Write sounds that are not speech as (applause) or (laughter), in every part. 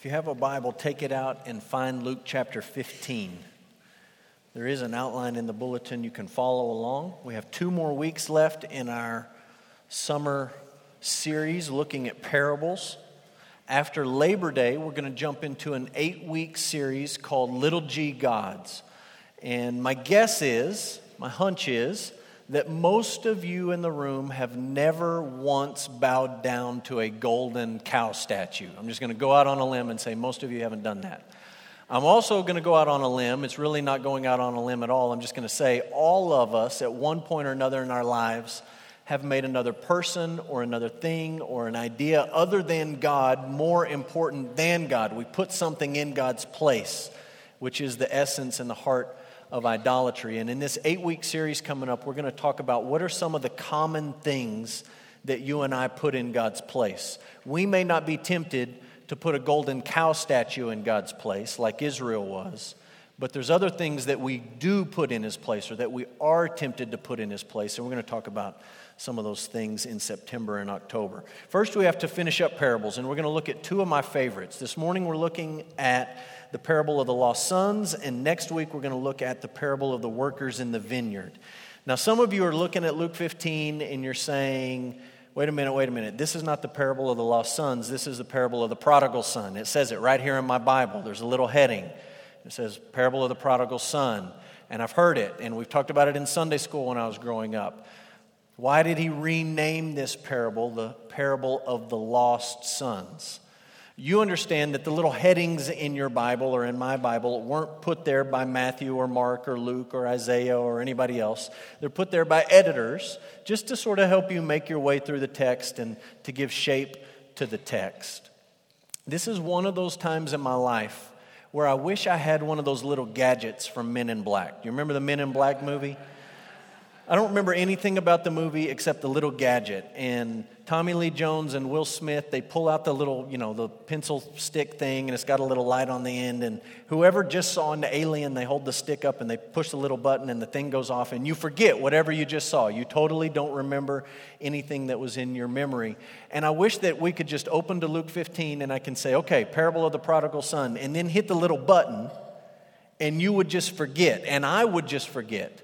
If you have a Bible, take it out and find Luke chapter 15. There is an outline in the bulletin you can follow along. We have two more weeks left in our summer series looking at parables. After Labor Day, we're going to jump into an eight week series called Little G Gods. And my guess is, my hunch is, that most of you in the room have never once bowed down to a golden cow statue. I'm just going to go out on a limb and say most of you haven't done that. I'm also going to go out on a limb. It's really not going out on a limb at all. I'm just going to say all of us at one point or another in our lives have made another person or another thing or an idea other than God more important than God. We put something in God's place, which is the essence and the heart of idolatry. And in this eight week series coming up, we're going to talk about what are some of the common things that you and I put in God's place. We may not be tempted to put a golden cow statue in God's place like Israel was, but there's other things that we do put in his place or that we are tempted to put in his place. And we're going to talk about some of those things in September and October. First, we have to finish up parables, and we're going to look at two of my favorites. This morning, we're looking at the parable of the lost sons, and next week we're going to look at the parable of the workers in the vineyard. Now, some of you are looking at Luke 15 and you're saying, wait a minute, wait a minute. This is not the parable of the lost sons. This is the parable of the prodigal son. It says it right here in my Bible. There's a little heading. It says, Parable of the prodigal son. And I've heard it, and we've talked about it in Sunday school when I was growing up. Why did he rename this parable the parable of the lost sons? You understand that the little headings in your Bible or in my Bible weren't put there by Matthew or Mark or Luke or Isaiah or anybody else. They're put there by editors just to sort of help you make your way through the text and to give shape to the text. This is one of those times in my life where I wish I had one of those little gadgets from Men in Black. Do you remember the Men in Black movie? I don't remember anything about the movie except the little gadget. And Tommy Lee Jones and Will Smith, they pull out the little, you know, the pencil stick thing, and it's got a little light on the end. And whoever just saw an alien, they hold the stick up and they push the little button, and the thing goes off, and you forget whatever you just saw. You totally don't remember anything that was in your memory. And I wish that we could just open to Luke 15 and I can say, okay, parable of the prodigal son, and then hit the little button, and you would just forget, and I would just forget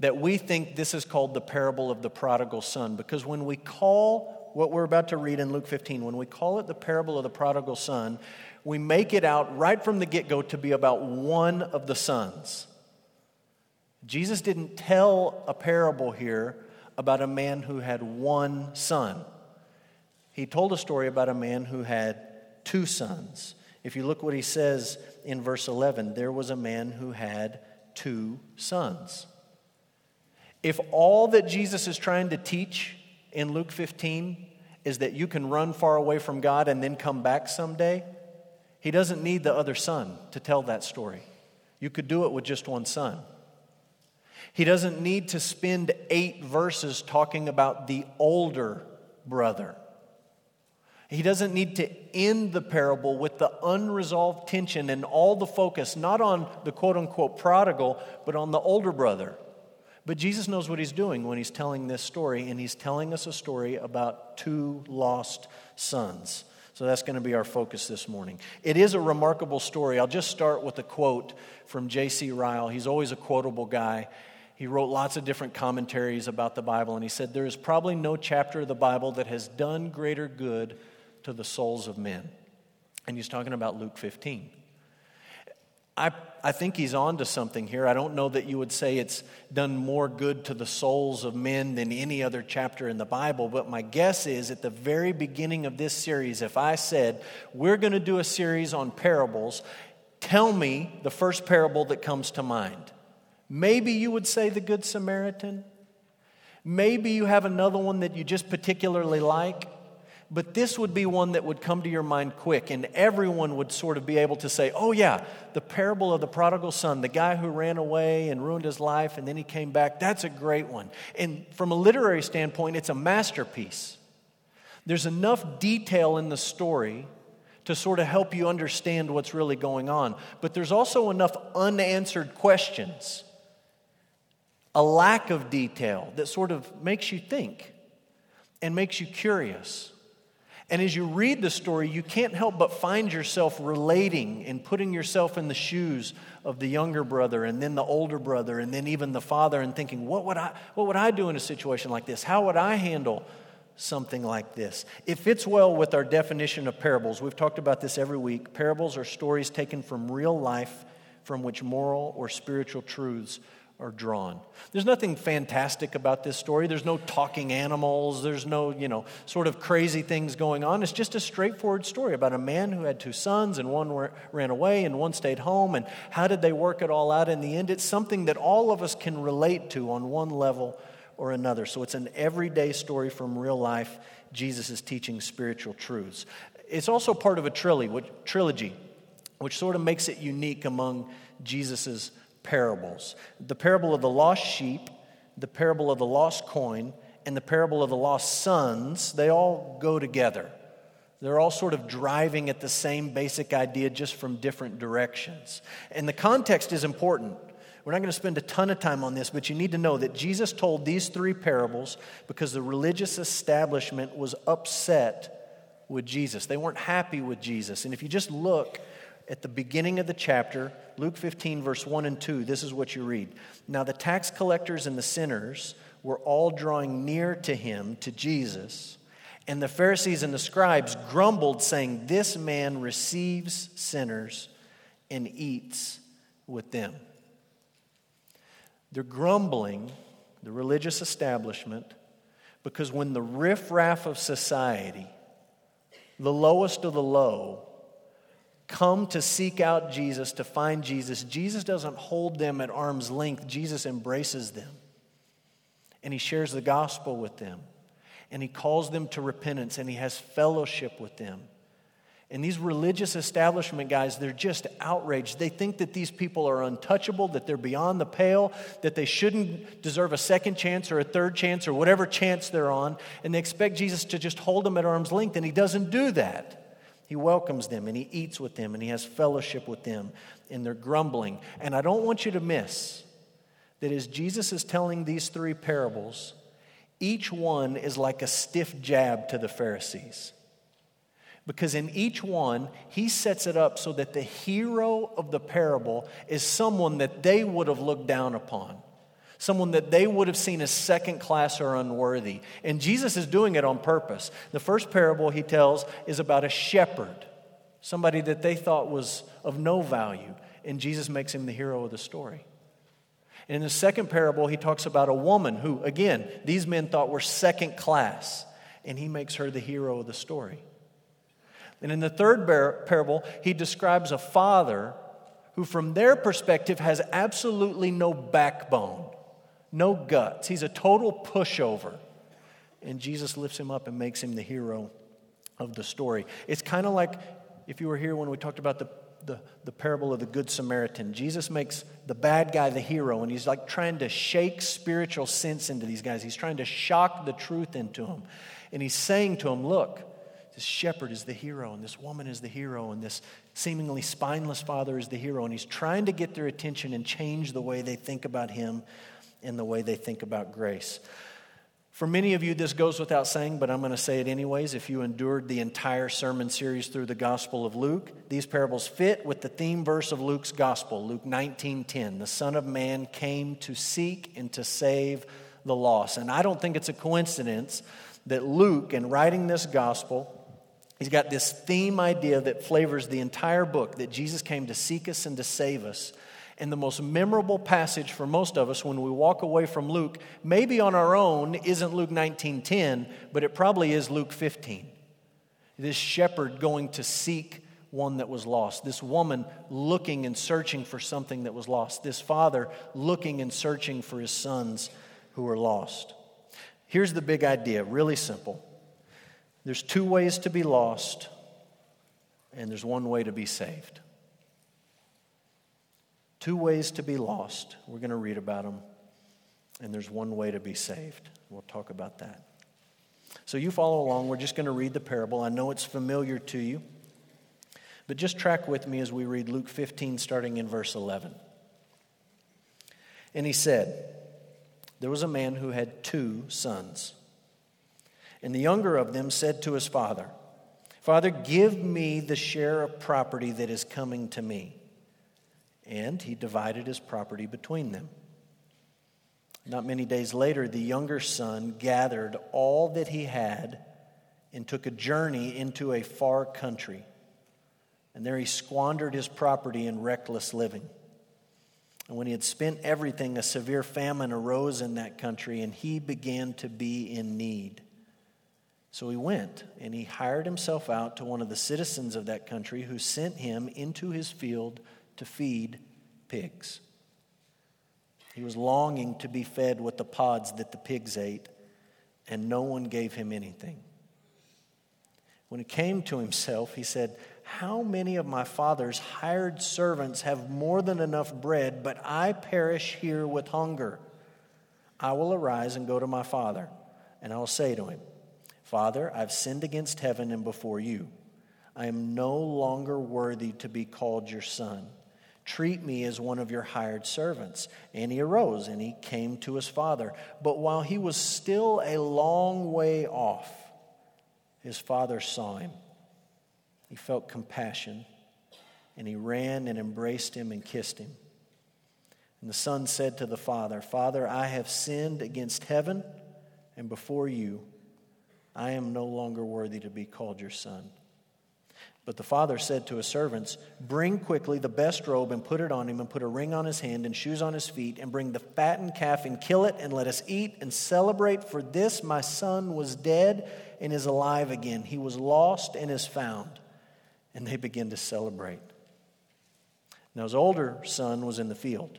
that we think this is called the parable of the prodigal son. Because when we call what we're about to read in Luke 15, when we call it the parable of the prodigal son, we make it out right from the get go to be about one of the sons. Jesus didn't tell a parable here about a man who had one son. He told a story about a man who had two sons. If you look what he says in verse 11, there was a man who had two sons. If all that Jesus is trying to teach in Luke 15 is that you can run far away from God and then come back someday, he doesn't need the other son to tell that story. You could do it with just one son. He doesn't need to spend eight verses talking about the older brother. He doesn't need to end the parable with the unresolved tension and all the focus, not on the quote unquote prodigal, but on the older brother. But Jesus knows what he's doing when he's telling this story, and he's telling us a story about two lost sons. So that's going to be our focus this morning. It is a remarkable story. I'll just start with a quote from J.C. Ryle. He's always a quotable guy. He wrote lots of different commentaries about the Bible, and he said, There is probably no chapter of the Bible that has done greater good to the souls of men. And he's talking about Luke 15. I, I think he's on to something here. I don't know that you would say it's done more good to the souls of men than any other chapter in the Bible, but my guess is at the very beginning of this series, if I said, We're going to do a series on parables, tell me the first parable that comes to mind. Maybe you would say the Good Samaritan. Maybe you have another one that you just particularly like. But this would be one that would come to your mind quick, and everyone would sort of be able to say, Oh, yeah, the parable of the prodigal son, the guy who ran away and ruined his life, and then he came back. That's a great one. And from a literary standpoint, it's a masterpiece. There's enough detail in the story to sort of help you understand what's really going on, but there's also enough unanswered questions, a lack of detail that sort of makes you think and makes you curious. And as you read the story, you can't help but find yourself relating and putting yourself in the shoes of the younger brother and then the older brother and then even the father and thinking, what would I, what would I do in a situation like this? How would I handle something like this? It fits well with our definition of parables. We've talked about this every week. Parables are stories taken from real life from which moral or spiritual truths are drawn. There's nothing fantastic about this story. There's no talking animals. There's no, you know, sort of crazy things going on. It's just a straightforward story about a man who had two sons and one ran away and one stayed home. And how did they work it all out in the end? It's something that all of us can relate to on one level or another. So it's an everyday story from real life. Jesus is teaching spiritual truths. It's also part of a trilogy, which, trilogy, which sort of makes it unique among Jesus's parables the parable of the lost sheep, the parable of the lost coin, and the parable of the lost sons. They all go together. They're all sort of driving at the same basic idea, just from different directions. And the context is important. We're not going to spend a ton of time on this, but you need to know that Jesus told these three parables because the religious establishment was upset with Jesus. They weren't happy with Jesus. And if you just look at the beginning of the chapter, Luke 15, verse 1 and 2, this is what you read. Now the tax collectors and the sinners were all drawing near to him, to Jesus. And the Pharisees and the scribes grumbled, saying, This man receives sinners and eats with them. They're grumbling, the religious establishment, because when the riffraff of society, the lowest of the low, come to seek out Jesus, to find Jesus, Jesus doesn't hold them at arm's length. Jesus embraces them. And he shares the gospel with them. And he calls them to repentance and he has fellowship with them. And these religious establishment guys, they're just outraged. They think that these people are untouchable, that they're beyond the pale, that they shouldn't deserve a second chance or a third chance or whatever chance they're on. And they expect Jesus to just hold them at arm's length, and he doesn't do that. He welcomes them and he eats with them and he has fellowship with them in their grumbling. And I don't want you to miss that as Jesus is telling these three parables, each one is like a stiff jab to the Pharisees. Because in each one, he sets it up so that the hero of the parable is someone that they would have looked down upon someone that they would have seen as second class or unworthy. And Jesus is doing it on purpose. The first parable he tells is about a shepherd, somebody that they thought was of no value, and Jesus makes him the hero of the story. And in the second parable, he talks about a woman who, again, these men thought were second class, and he makes her the hero of the story. And in the third parable, he describes a father who, from their perspective, has absolutely no backbone no guts. He's a total pushover. And Jesus lifts him up and makes him the hero of the story. It's kind of like if you were here when we talked about the, the, the, parable of the Good Samaritan. Jesus makes the bad guy the hero, and he's like trying to shake spiritual sense into these guys. He's trying to shock the truth into them. And he's saying to them, Look, this shepherd is the hero, and this woman is the hero, and this seemingly spineless father is the hero. And he's trying to get their attention and change the way they think about him in the way they think about grace. For many of you, this goes without saying, but I'm going to say it anyways. If you endured the entire sermon series through the Gospel of Luke, these parables fit with the theme verse of Luke's Gospel, Luke 19:10. The Son of Man came to seek and to save the lost. And I don't think it's a coincidence that Luke, in writing this Gospel, he's got this theme idea that flavors the entire book that Jesus came to seek us and to save us. And the most memorable passage for most of us when we walk away from Luke, maybe on our own, isn't Luke 19:10, but it probably is Luke 15. This shepherd going to seek one that was lost. This woman looking and searching for something that was lost. This father looking and searching for his sons who were lost. Here's the big idea, really simple. There's two ways to be lost, and there's one way to be saved. Two ways to be lost. We're going to read about them. And there's one way to be saved. We'll talk about that. So you follow along. We're just going to read the parable. I know it's familiar to you. But just track with me as we read Luke 15, starting in verse 11. And he said, There was a man who had two sons. And the younger of them said to his father, Father, give me the share of property that is coming to me. And he divided his property between them. Not many days later, the younger son gathered all that he had and took a journey into a far country. And there he squandered his property in reckless living. And when he had spent everything, a severe famine arose in that country, and he began to be in need. So he went, and he hired himself out to one of the citizens of that country, who sent him into his field to feed pigs. He was longing to be fed with the pods that the pigs ate, and no one gave him anything. When he came to himself, he said, How many of my father's hired servants have more than enough bread, but I perish here with hunger? I will arise and go to my father, and I will say to him, Father, I've sinned against heaven and before you. I am no longer worthy to be called your son. Treat me as one of your hired servants. And he arose and he came to his father. But while he was still a long way off, his father saw him. He felt compassion and he ran and embraced him and kissed him. And the son said to the father, Father, I have sinned against heaven and before you. I am no longer worthy to be called your son. But the father said to his servants, Bring quickly the best robe and put it on him, and put a ring on his hand and shoes on his feet, and bring the fattened calf and kill it, and let us eat and celebrate. For this my son was dead and is alive again. He was lost and is found. And they began to celebrate. Now his older son was in the field.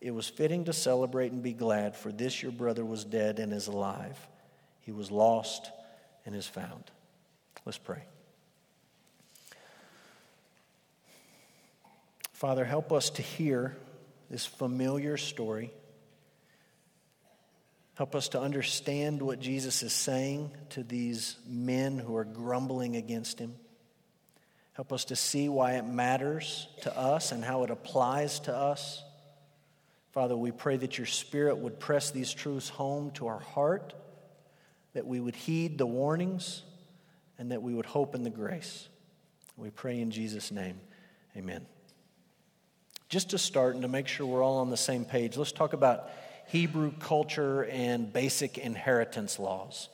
It was fitting to celebrate and be glad, for this your brother was dead and is alive. He was lost and is found. Let's pray. Father, help us to hear this familiar story. Help us to understand what Jesus is saying to these men who are grumbling against him. Help us to see why it matters to us and how it applies to us. Father, we pray that your Spirit would press these truths home to our heart, that we would heed the warnings, and that we would hope in the grace. We pray in Jesus' name. Amen. Just to start and to make sure we're all on the same page, let's talk about Hebrew culture and basic inheritance laws.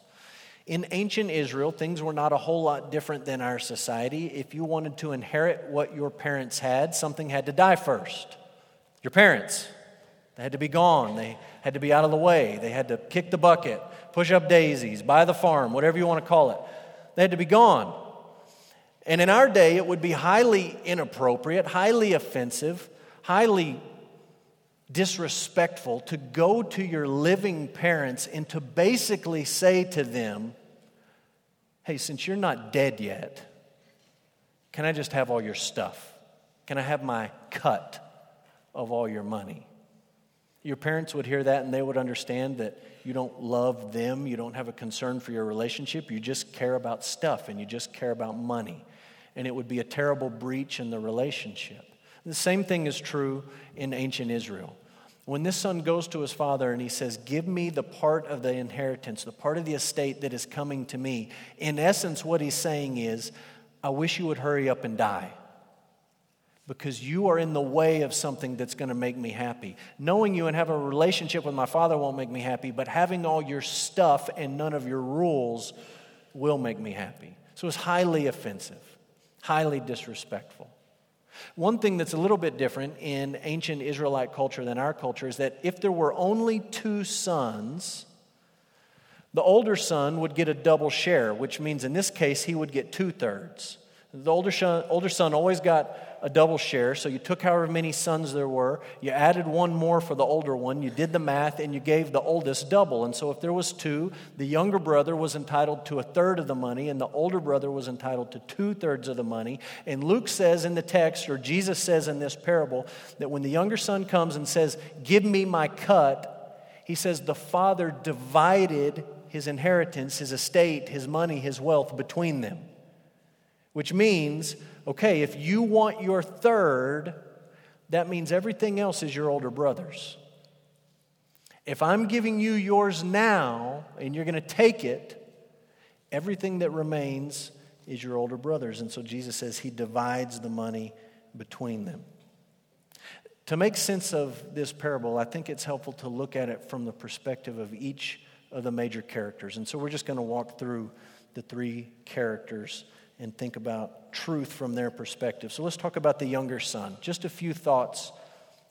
In ancient Israel, things were not a whole lot different than our society. If you wanted to inherit what your parents had, something had to die first. Your parents, they had to be gone. They had to be out of the way. They had to kick the bucket, push up daisies, buy the farm, whatever you want to call it. They had to be gone. And in our day, it would be highly inappropriate, highly offensive highly disrespectful to go to your living parents and to basically say to them, Hey, since you're not dead yet, can I just have all your stuff? Can I have my cut of all your money? Your parents would hear that and they would understand that you don't love them, you don't have a concern for your relationship, you just care about stuff and you just care about money. And it would be a terrible breach in the relationship. The same thing is true in ancient Israel. When this son goes to his father and he says, Give me the part of the inheritance, the part of the estate that is coming to me, in essence, what he's saying is, I wish you would hurry up and die because you are in the way of something that's going to make me happy. Knowing you and having a relationship with my father won't make me happy, but having all your stuff and none of your rules will make me happy. So it's highly offensive, highly disrespectful. One thing that's a little bit different in ancient Israelite culture than our culture is that if there were only two sons, the older son would get a double share, which means in this case he would get two thirds. The older son, older son always got a double share, so you took however many sons there were, you added one more for the older one, you did the math, and you gave the oldest double. And so if there was two, the younger brother was entitled to a third of the money, and the older brother was entitled to two thirds of the money. And Luke says in the text, or Jesus says in this parable, that when the younger son comes and says, Give me my cut, he says the father divided his inheritance, his estate, his money, his wealth between them. Which means, okay, if you want your third, that means everything else is your older brother's. If I'm giving you yours now and you're going to take it, everything that remains is your older brother's. And so Jesus says he divides the money between them. To make sense of this parable, I think it's helpful to look at it from the perspective of each of the major characters. And so we're just going to walk through the three characters and think about truth from their perspective. So let's talk about the younger son. Just a few thoughts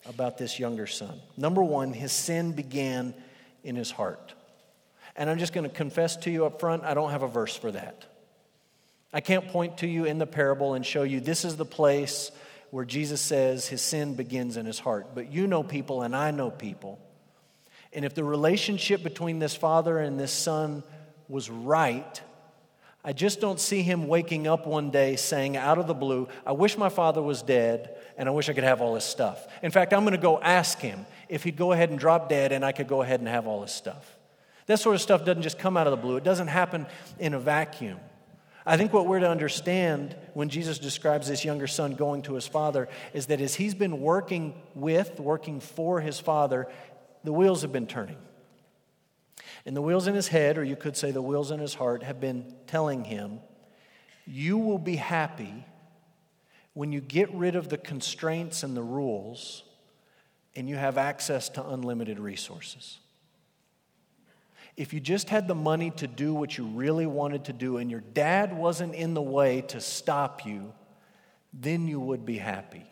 about this younger son. Number one, his sin began in his heart. And I'm just going to confess to you up front, I don't have a verse for that. I can't point to you in the parable and show you this is the place where Jesus says his sin begins in his heart. But you know people, and I know people. And if the relationship between this father and this son was right, I just don't see him waking up one day saying out of the blue, I wish my father was dead and I wish I could have all his stuff. In fact, I'm going to go ask him if he'd go ahead and drop dead and I could go ahead and have all his stuff. That sort of stuff doesn't just come out of the blue, it doesn't happen in a vacuum. I think what we're to understand when Jesus describes this younger son going to his father is that as he's been working with, working for his father, the wheels have been turning. And the wheels in his head, or you could say the wheels in his heart, have been telling him, You will be happy when you get rid of the constraints and the rules and you have access to unlimited resources. If you just had the money to do what you really wanted to do and your dad wasn't in the way to stop you, then you would be happy.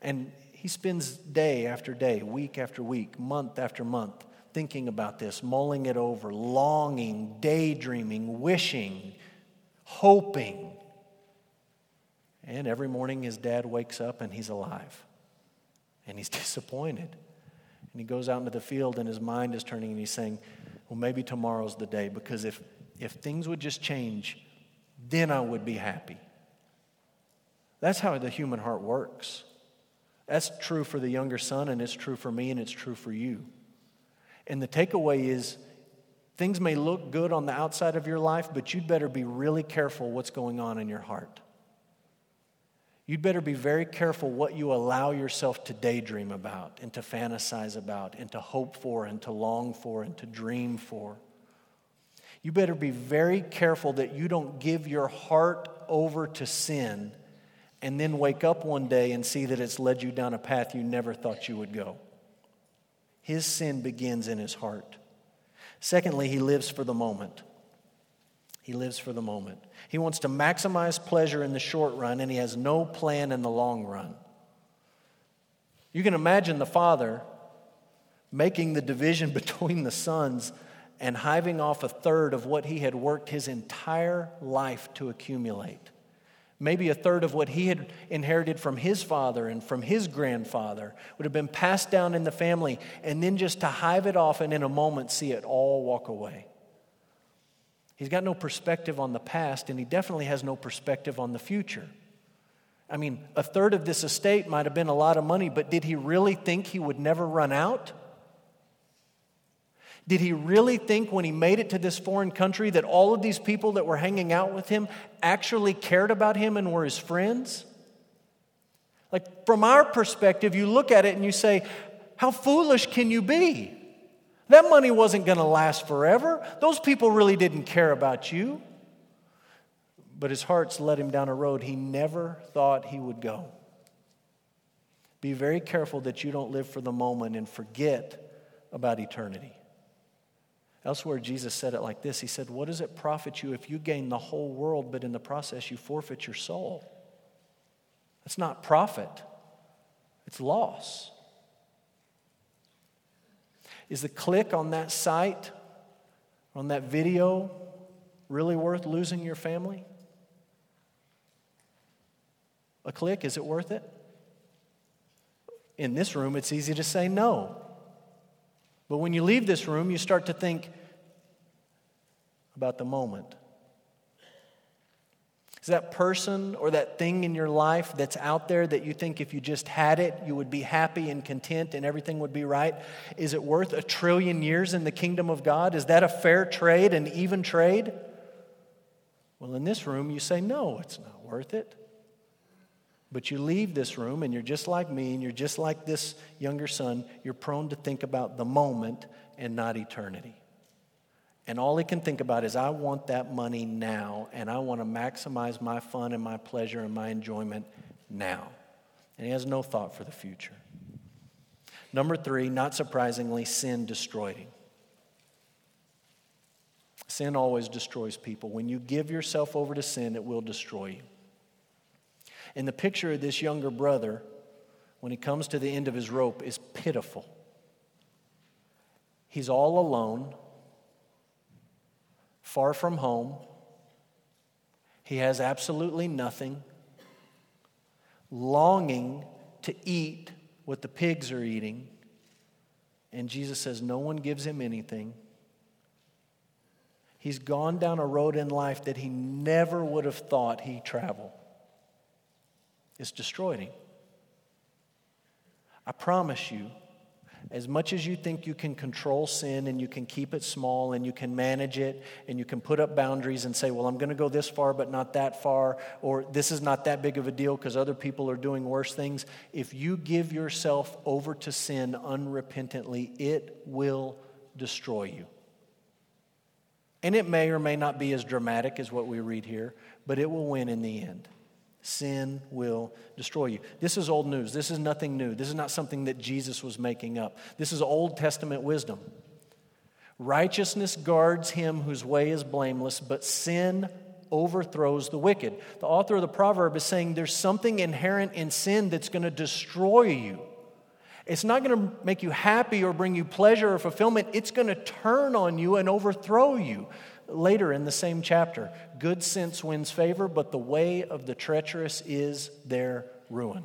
And he spends day after day, week after week, month after month thinking about this, mulling it over, longing, daydreaming, wishing, hoping. And every morning his dad wakes up and he's alive. And he's (laughs) disappointed. And he goes out into the field and his mind is turning and he's saying, Well, maybe tomorrow's the day because if, if things would just change, then I would be happy. That's how the human heart works. That's true for the younger son, and it's true for me, and it's true for you. And the takeaway is things may look good on the outside of your life, but you'd better be really careful what's going on in your heart. You'd better be very careful what you allow yourself to daydream about and to fantasize about and to hope for and to long for and to dream for. You better be very careful that you don't give your heart over to sin and then wake up one day and see that it's led you down a path you never thought you would go. His sin begins in his heart. Secondly, he lives for the moment. He lives for the moment. He wants to maximize pleasure in the short run, and he has no plan in the long run. You can imagine the father making the division (laughs) between the sons and hiving off a third of what he had worked his entire life to accumulate maybe a third of what he had inherited from his father and from his grandfather would have been passed down in the family, and then just to hive it off and in a moment see it all walk away. He's got no perspective on the past, and he definitely has no perspective on the future. I mean, a third of this estate might have been a lot of money, but did he really think he would never run out? Did he really think when he made it to this foreign country that all of these people that were hanging out with him actually cared about him and were his friends? Like, from our perspective, you look at it and you say, How foolish can you be? That money wasn't going to last forever. Those people really didn't care about you. But his heart's led him down a road he never thought he would go. Be very careful that you don't live for the moment and forget about eternity. Elsewhere, Jesus said it like this He said, What does it profit you if you gain the whole world, but in the process you forfeit your soul? It's not profit, it's loss. Is the click on that site, on that video, really worth losing your family? A click, is it worth it? In this room, it's easy to say no. But when you leave this room, you start to think about the moment Is that person or that thing in your life that's out there that you think if you just had it, you would be happy and content and everything would be right? Is it worth a trillion years in the kingdom of God? Is that a fair trade, an even trade? Well, in this room, you say, no, it's not worth it. But you leave this room and you're just like me and you're just like this younger son. You're prone to think about the moment and not eternity. And all he can think about is, I want that money now, and I want to maximize my fun and my pleasure and my enjoyment now. And he has no thought for the future. Number three, not surprisingly, sin destroyed him. Sin always destroys people. When you give yourself over to sin, it will destroy you. And the picture of this younger brother, when he comes to the end of his rope, is pitiful. He's all alone far from home. He has absolutely nothing, longing to eat what the pigs are eating. And Jesus says, No one gives him anything. He's gone down a road in life that he never would have thought he'd travel. It's destroyed him. I promise you, as much as you think you can control sin and you can keep it small and you can manage it and you can put up boundaries and say, well, I'm going to go this far but not that far, or this is not that big of a deal because other people are doing worse things, if you give yourself over to sin unrepentantly, it will destroy you. And it may or may not be as dramatic as what we read here, but it will win in the end. Sin will destroy you. This is old news. This is nothing new. This is not something that Jesus was making up. This is Old Testament wisdom. Righteousness guards him whose way is blameless, but sin overthrows the wicked. The author of the proverb is saying there's something inherent in sin that's going to destroy you. It's not going to make you happy or bring you pleasure or fulfillment. It's going to turn on you and overthrow you later in the same chapter. Good sense wins favor, but the way of the treacherous is their ruin.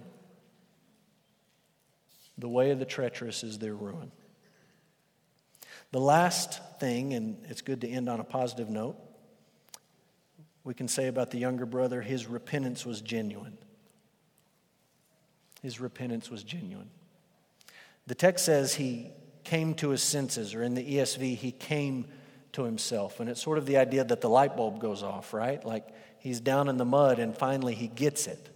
The way of the treacherous is their ruin. The last thing, and it's good to end on a positive note, we can say about the younger brother his repentance was genuine. His repentance was genuine. The text says he came to his senses, or in the ESV, he came to himself. And it's sort of the idea that the light bulb goes off, right? Like he's down in the mud and finally he gets it.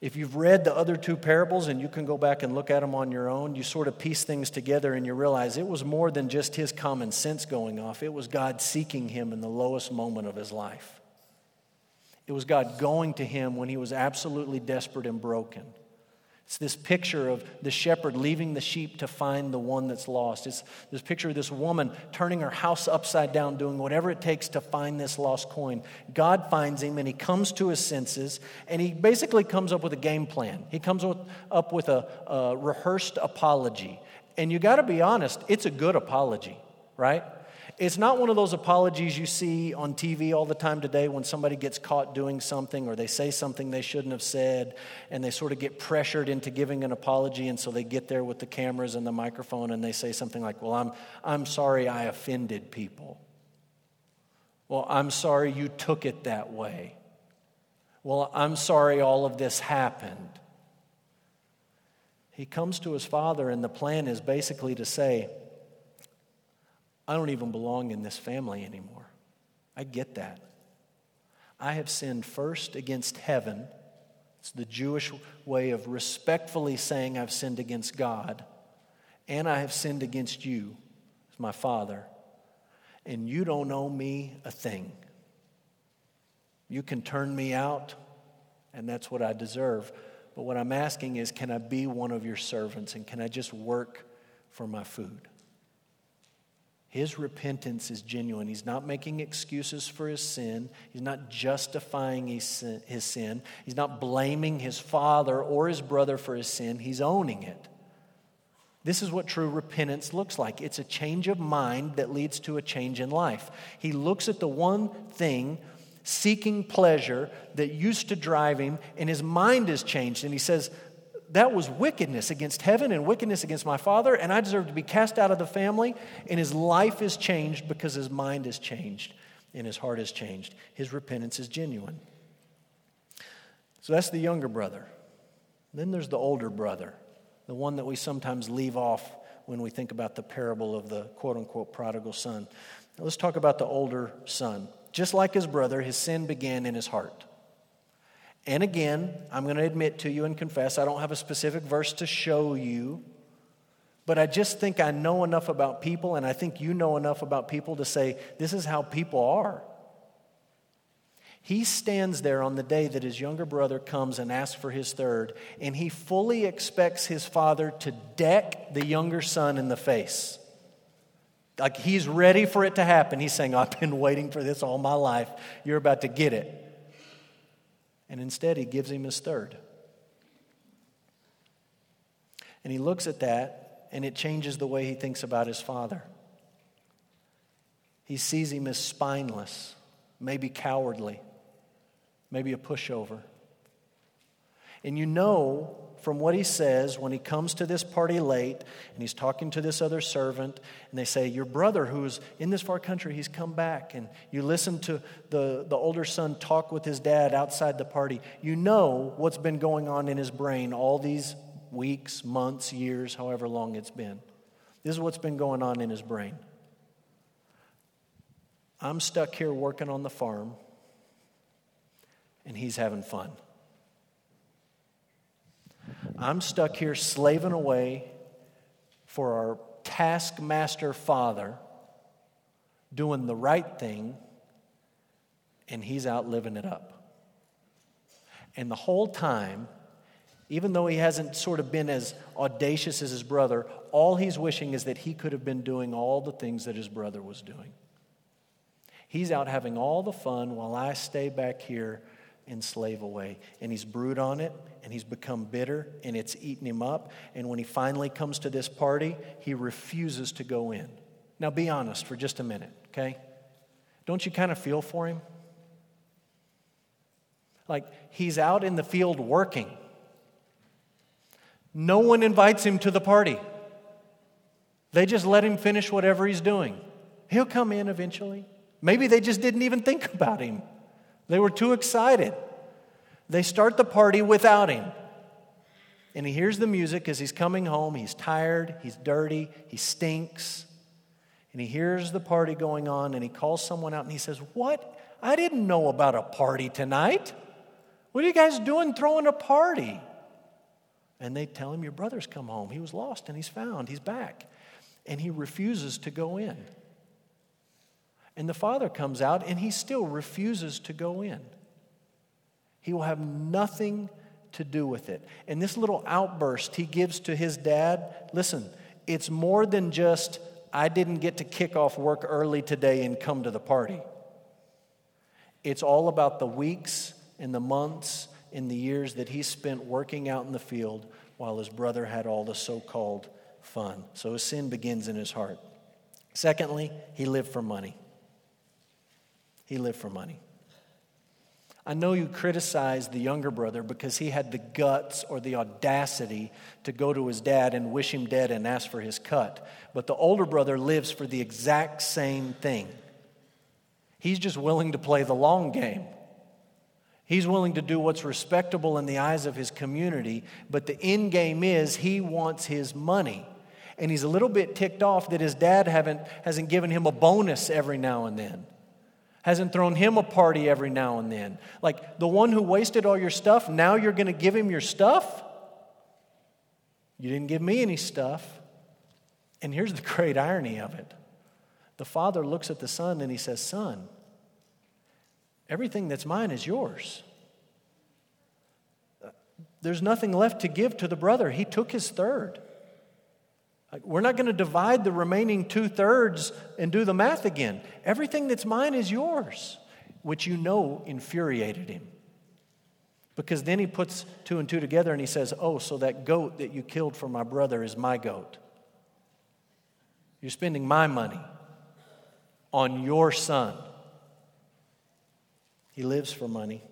If you've read the other two parables and you can go back and look at them on your own, you sort of piece things together and you realize it was more than just his common sense going off. It was God seeking him in the lowest moment of his life. It was God going to him when he was absolutely desperate and broken. It's this picture of the shepherd leaving the sheep to find the one that's lost. It's this picture of this woman turning her house upside down, doing whatever it takes to find this lost coin. God finds him and he comes to his senses and he basically comes up with a game plan. He comes up with a, a rehearsed apology. And you got to be honest, it's a good apology, right? It's not one of those apologies you see on TV all the time today when somebody gets caught doing something or they say something they shouldn't have said and they sort of get pressured into giving an apology and so they get there with the cameras and the microphone and they say something like, Well, I'm, I'm sorry I offended people. Well, I'm sorry you took it that way. Well, I'm sorry all of this happened. He comes to his father, and the plan is basically to say, I don't even belong in this family anymore. I get that. I have sinned first against heaven. It's the Jewish way of respectfully saying I've sinned against God. And I have sinned against you my father. And you don't owe me a thing. You can turn me out, and that's what I deserve. But what I'm asking is can I be one of your servants and can I just work for my food? His repentance is genuine. He's not making excuses for his sin. He's not justifying his sin. He's not blaming his father or his brother for his sin. He's owning it. This is what true repentance looks like it's a change of mind that leads to a change in life. He looks at the one thing seeking pleasure that used to drive him, and his mind is changed. And he says, that was wickedness against heaven and wickedness against my father, and I deserve to be cast out of the family. And his life is changed because his mind is changed and his heart is changed. His repentance is genuine. So that's the younger brother. Then there's the older brother, the one that we sometimes leave off when we think about the parable of the quote unquote prodigal son. Now let's talk about the older son. Just like his brother, his sin began in his heart. And again, I'm going to admit to you and confess, I don't have a specific verse to show you, but I just think I know enough about people, and I think you know enough about people to say, this is how people are. He stands there on the day that his younger brother comes and asks for his third, and he fully expects his father to deck the younger son in the face. Like he's ready for it to happen. He's saying, I've been waiting for this all my life. You're about to get it. And instead, he gives him his third. And he looks at that, and it changes the way he thinks about his father. He sees him as spineless, maybe cowardly, maybe a pushover. And you know from what he says when he comes to this party late and he's talking to this other servant, and they say, Your brother who's in this far country, he's come back. And you listen to the, the older son talk with his dad outside the party. You know what's been going on in his brain all these weeks, months, years, however long it's been. This is what's been going on in his brain. I'm stuck here working on the farm, and he's having fun. I'm stuck here slaving away for our taskmaster father, doing the right thing, and he's out living it up. And the whole time, even though he hasn't sort of been as audacious as his brother, all he's wishing is that he could have been doing all the things that his brother was doing. He's out having all the fun while I stay back here and slave away. And he's brewed on it, and he's become bitter, and it's eaten him up. And when he finally comes to this party, he refuses to go in. Now, be honest for just a minute, okay? Don't you kind of feel for him? Like, he's out in the field working. No one invites him to the party. They just let him finish whatever he's doing. He'll come in eventually. Maybe they just didn't even think about him. They were too excited. They start the party without him. And he hears the music as he's coming home. He's tired, he's dirty, he stinks. And he hears the party going on and he calls someone out and he says, What? I didn't know about a party tonight. What are you guys doing throwing a party? And they tell him, Your brother's come home. He was lost and he's found. He's back. And he refuses to go in. And the father comes out and he still refuses to go in. He will have nothing to do with it. And this little outburst he gives to his dad listen, it's more than just, I didn't get to kick off work early today and come to the party. It's all about the weeks and the months and the years that he spent working out in the field while his brother had all the so called fun. So his sin begins in his heart. Secondly, he lived for money. He lived for money. I know you criticize the younger brother because he had the guts or the audacity to go to his dad and wish him dead and ask for his cut. But the older brother lives for the exact same thing. He's just willing to play the long game. He's willing to do what's respectable in the eyes of his community, but the end game is he wants his money. And he's a little bit ticked off that his dad haven't, hasn't given him a bonus every now and then hasn't thrown him a party every now and then. Like the one who wasted all your stuff, now you're going to give him your stuff? You didn't give me any stuff. And here's the (laughs) great irony of it the father looks at the son and he says, Son, everything that's mine is yours. There's nothing left to give to the brother. He took his third. We're not going to divide the remaining two thirds and do the math again. Everything that's mine is yours, which you know infuriated him. Because then he puts two and two together and he says, Oh, so that goat that you killed for my brother is my goat. You're spending my money on your son. He lives for money.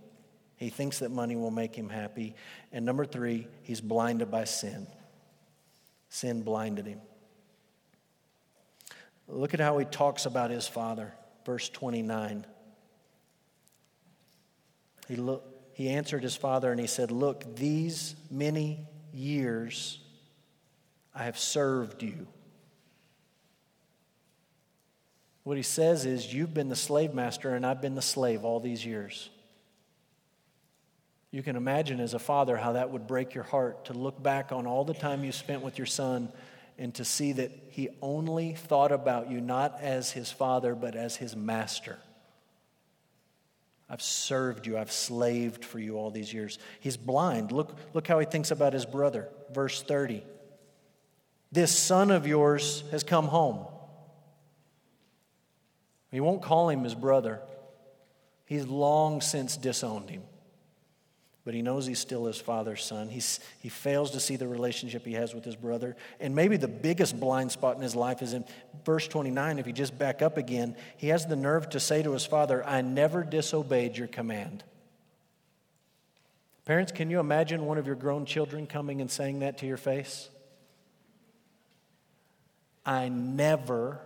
He thinks that money will make him happy. And number three, he's blinded by sin. Sin blinded him. Look at how he talks about his father. Verse 29. He, look, he answered his father and he said, Look, these many years I have served you. What he says is, You've been the slave master and I've been the slave all these years. You can imagine as a father how that would break your heart to look back on all the time you spent with your son and to see that he only thought about you not as his father, but as his master. I've served you, I've slaved for you all these years. He's blind. Look, look how he thinks about his brother. Verse 30. This son of yours has come home. He won't call him his brother. He's long since disowned him but he knows he's still his father's son. He's, he fails to see the relationship he has with his brother. And maybe the biggest blind spot in his life is in verse 29. If you just back up again, he has the nerve to say to his father, I never disobeyed your command. Parents, can you imagine one of your grown children coming and saying that to your face? I never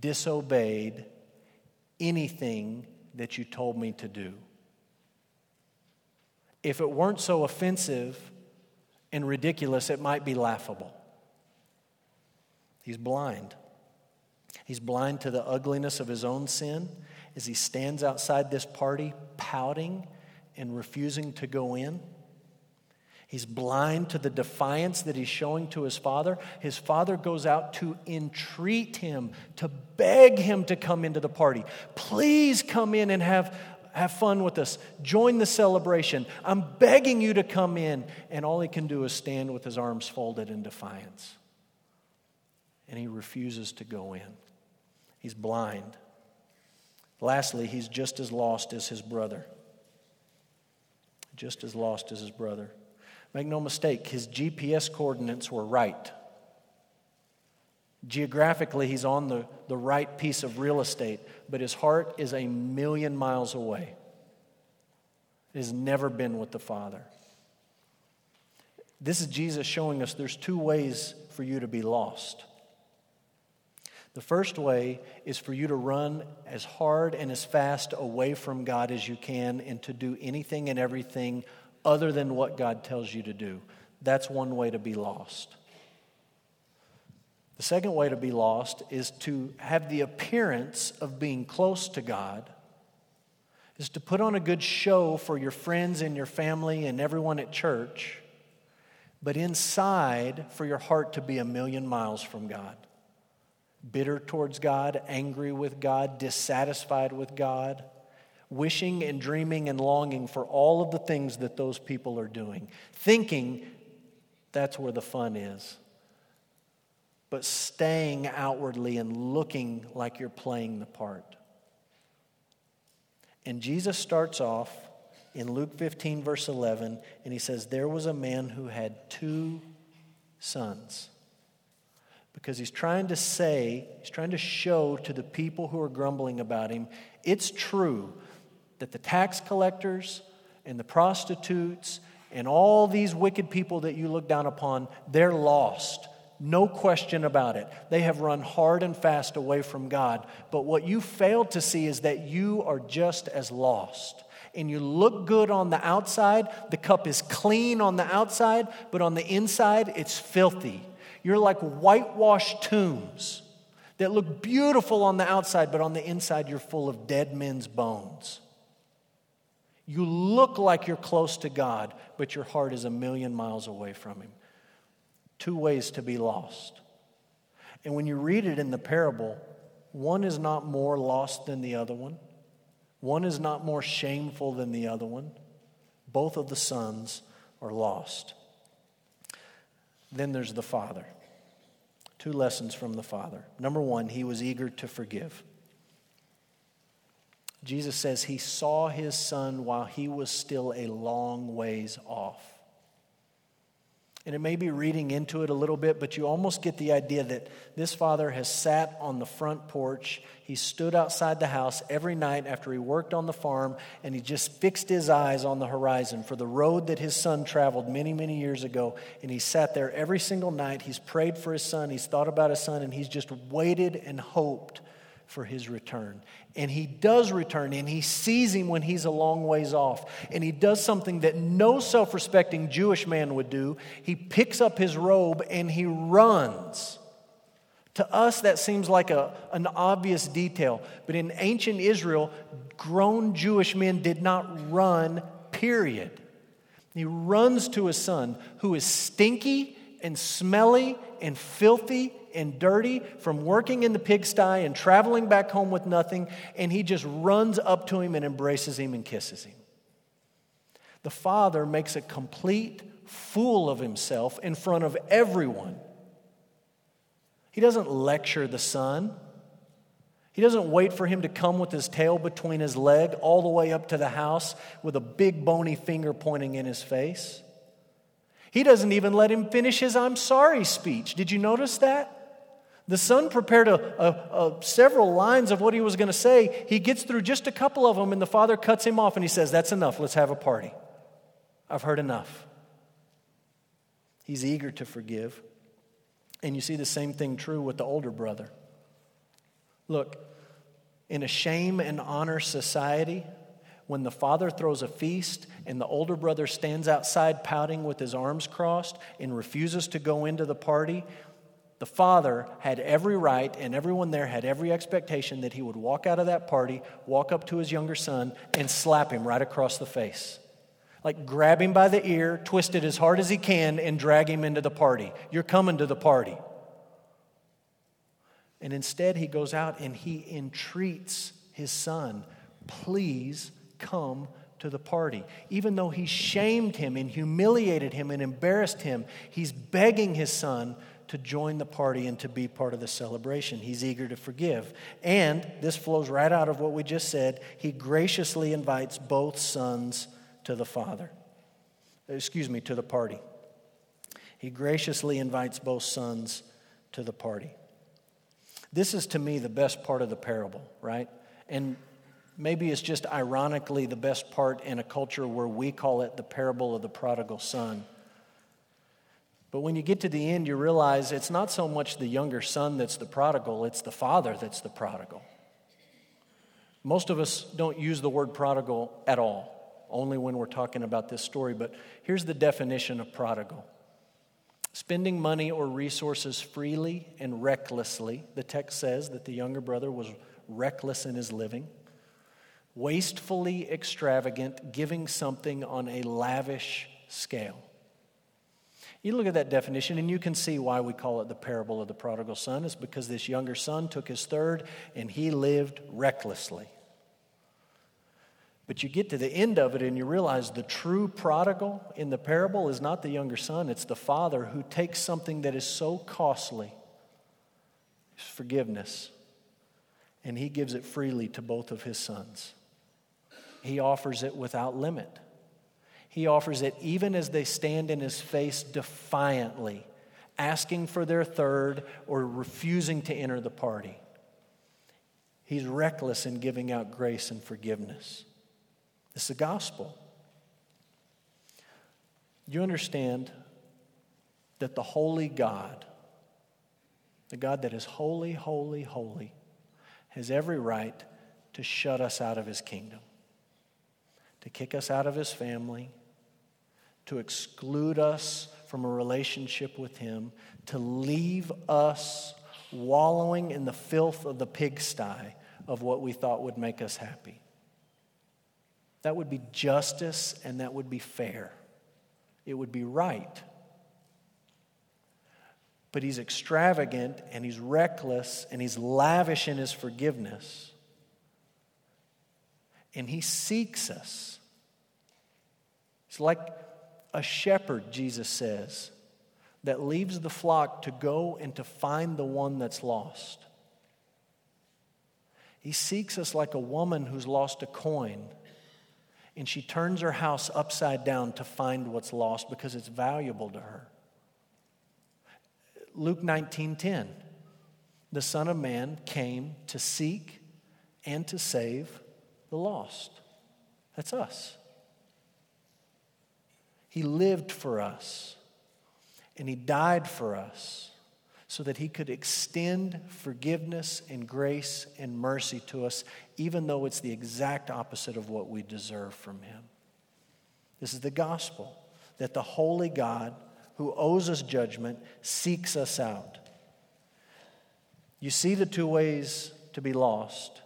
disobeyed anything that you told me to do if it weren't so offensive and ridiculous, it might be laughable. He's blind. He's blind to the ugliness of his own sin as he stands outside this party pouting and refusing to go in. He's blind to the defiance that he's showing to his father. His father goes out to entreat him, to beg him to come into the party. Please come in and have have fun with us. Join the celebration. I'm begging you to come in. And all he can do is stand with his arms folded in defiance. And he refuses to go in. He's blind. Lastly, he's just as lost as his brother. Just as lost as his brother. Make no mistake, his GPS coordinates were right. Geographically, he's on the, the right piece of real estate, but his heart is a million miles away. It has never been with the Father. This is Jesus showing us there's two ways for you to be lost. The first way is for you to run as hard and as fast away from God as you can and to do anything and everything other than what God tells you to do. That's one way to be lost. The second way to be lost is to have the appearance of being close to God, is to put on a good show for your friends and your family and everyone at church, but inside for your heart to be a million miles from God. Bitter towards God, angry with God, dissatisfied with God, wishing and dreaming and longing for all of the things that those people are doing, thinking that's where the fun is but staying outwardly and looking like you're playing the part. And Jesus starts off in Luke 15, verse 11, and he says, There was a man who had two sons. Because he's trying to say, he's trying to show to the people who are grumbling about him, it's true that the tax collectors and the prostitutes and all these wicked people that you look down upon, they're lost. No question about it. They have run hard and fast away from God. But what you failed to see is that you are just as lost. And you look good on the outside, the cup is clean on the outside, but on the inside, it's filthy. You're like whitewashed tombs that look beautiful on the outside, but on the inside, you're full of dead men's bones. You look like you're close to God, but your heart is a million miles away from Him two ways to be lost. And when you read it in the parable, one is not more lost than the other one, one is not more shameful than the other one. Both of the sons are lost. Then there's the father. Two lessons from the Father. Number one, he was eager to forgive. Jesus says he saw his son while he was still a long ways off. And it may be reading into it a little bit, but you almost get the idea that this father has sat on the front porch. He stood outside the house every night after he worked on the farm, and he just fixed his eyes on the horizon for the road that his son traveled many, many years ago. And he sat there every single night. He's prayed for his son, he's thought about his son, and he's just waited and hoped for his return. And he does return, and he sees him when he's a long ways off. And he does something that no self respecting Jewish man would do. He picks up his robe and he runs. To us, that seems like a, an obvious detail. But in ancient Israel, grown Jewish men did not run, period. He runs to his son, who is stinky and smelly and filthy and dirty from working in the pigsty and traveling back home with nothing, and he just runs up to him and embraces him and kisses him. The father makes a complete fool of himself in front of everyone. He doesn't lecture the son. He doesn't wait for him to come with his tail between his leg all the way up to the house with a big bony finger pointing in his face. He doesn't even let him finish his I'm sorry speech. Did you notice that? The son prepared a, a, a several lines of what he was going to say. He gets through just a couple of them, and the father cuts him off and he says, That's enough. Let's have a party. I've heard enough. He's eager to forgive. And you see the same thing true with the older brother. Look, in a shame and honor society, when the father throws a feast and the older brother stands outside pouting with his arms crossed and refuses to go into the party, the father had every right, and everyone there had every expectation that he would walk out of that party, walk up to his younger son, and slap him right across the face. Like grab him by the ear, twist it as hard as he can, and drag him into the party. You're coming to the party. And instead, he goes out and he entreats his son, please come to the party. Even though he shamed him and humiliated him and embarrassed him, he's begging his son to join the party and to be part of the celebration. He's eager to forgive. And this flows right out of what we just said. He graciously invites both sons to the Father. Excuse me, to the party. He graciously invites both sons to the party. This is to me the best part of the parable, right? And maybe it's just ironically the best part in a culture where we call it the parable of the prodigal son. But when you get to the end, you realize it's not so much the younger son that's the prodigal, it's the father that's the prodigal. Most of us don't use the word prodigal at all, only when we're talking about this story. But here's the definition of prodigal spending money or resources freely and recklessly. The text says that the younger brother was reckless in his living, wastefully extravagant, giving something on a lavish scale. You look at that definition and you can see why we call it the parable of the prodigal son. It's because this younger son took his third and he lived recklessly. But you get to the end of it and you realize the true prodigal in the parable is not the younger son, it's the father who takes something that is so costly forgiveness and he gives it freely to both of his sons. He offers it without limit. He offers it even as they stand in his face defiantly, asking for their third or refusing to enter the party. He's reckless in giving out grace and forgiveness. It's the gospel. You understand that the holy God, the God that is holy, holy, holy, has every right to shut us out of his kingdom, to kick us out of his family, to exclude us from a relationship with Him, to leave us wallowing in the filth of the pigsty of what we thought would make us happy. That would be justice and that would be fair. It would be right. But he's extravagant and he's reckless and he's lavish in his forgiveness. And he seeks us. It's like a shepherd, Jesus says, that leaves the flock to go and to find the one that's lost. He seeks us like a woman who's lost a coin and she turns her house upside down to find what's lost because it's valuable to her. Luke 19:10 The son of man came to seek and to save the lost. That's us. He lived for us and he died for us so that he could extend forgiveness and grace and mercy to us, even though it's the exact opposite of what we deserve from him. This is the gospel that the holy God who owes us judgment seeks us out. You see the two ways to be lost.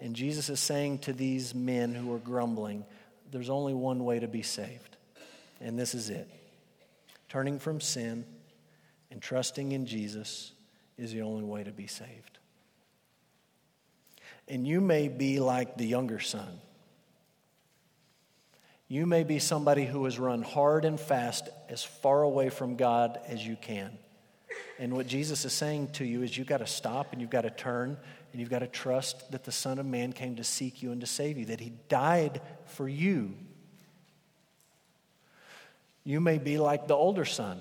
And Jesus is saying to these men who are grumbling, there's only one way to be saved. And this is it turning from sin and trusting in Jesus is the only way to be saved. And you may be like the younger son. You may be somebody who has run hard and fast as far away from God as you can. And what Jesus is saying to you is you've got to stop and you've got to turn and you've got to trust that the Son of Man came to seek you and to save you, that He died for you. You may be like the older son.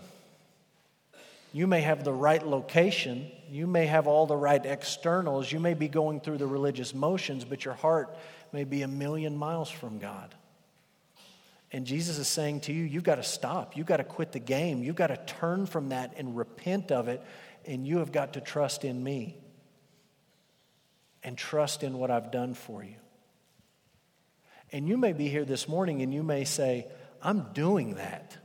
You may have the right location. You may have all the right externals. You may be going through the religious motions, but your heart may be a million miles from God. And Jesus is saying to you, you've got to stop. You've got to quit the game. You've got to turn from that and repent of it. And you have got to trust in me and trust in what I've done for you. And you may be here this morning and you may say, I'm doing that.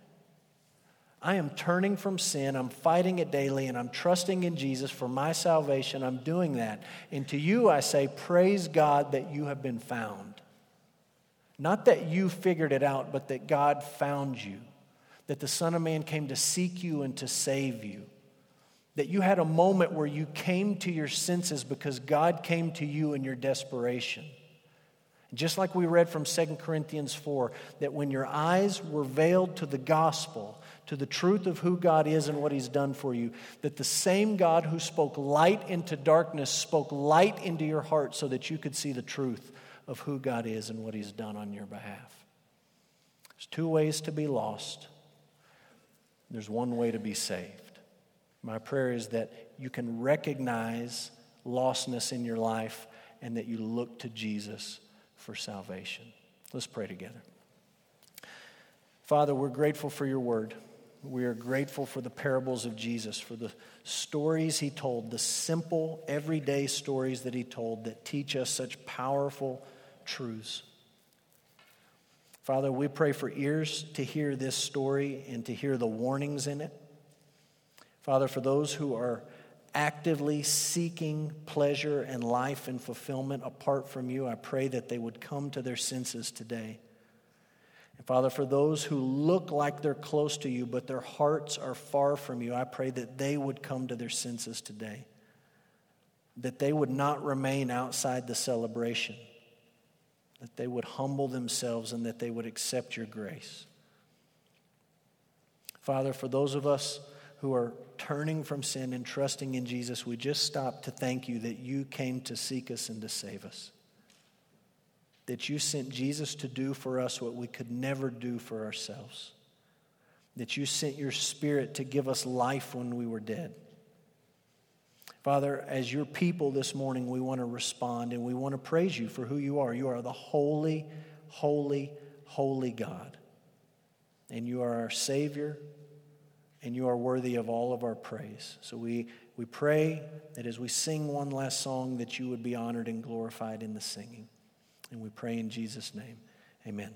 I am turning from sin. I'm fighting it daily and I'm trusting in Jesus for my salvation. I'm doing that. And to you, I say, praise God that you have been found. Not that you figured it out, but that God found you. That the Son of Man came to seek you and to save you. That you had a moment where you came to your senses because God came to you in your desperation. Just like we read from 2 Corinthians 4, that when your eyes were veiled to the gospel, to the truth of who God is and what He's done for you, that the same God who spoke light into darkness spoke light into your heart so that you could see the truth of who God is and what He's done on your behalf. There's two ways to be lost, there's one way to be saved. My prayer is that you can recognize lostness in your life and that you look to Jesus for salvation. Let's pray together. Father, we're grateful for your word. We are grateful for the parables of Jesus, for the stories he told, the simple, everyday stories that he told that teach us such powerful truths. Father, we pray for ears to hear this story and to hear the warnings in it. Father, for those who are actively seeking pleasure and life and fulfillment apart from you, I pray that they would come to their senses today. And Father, for those who look like they're close to you, but their hearts are far from you, I pray that they would come to their senses today. That they would not remain outside the celebration. That they would humble themselves and that they would accept your grace. Father, for those of us who are turning from sin and trusting in Jesus, we just stop to thank you that you came to seek us and to save us that you sent Jesus to do for us what we could never do for ourselves. That you sent your Spirit to give us life when we were dead. Father, as your people this morning, we want to respond and we want to praise you for who you are. You are the holy, holy, holy God. And you are our Savior, and you are worthy of all of our praise. So we, we pray that as we sing one last song, that you would be honored and glorified in the singing. And we pray in Jesus' name. Amen.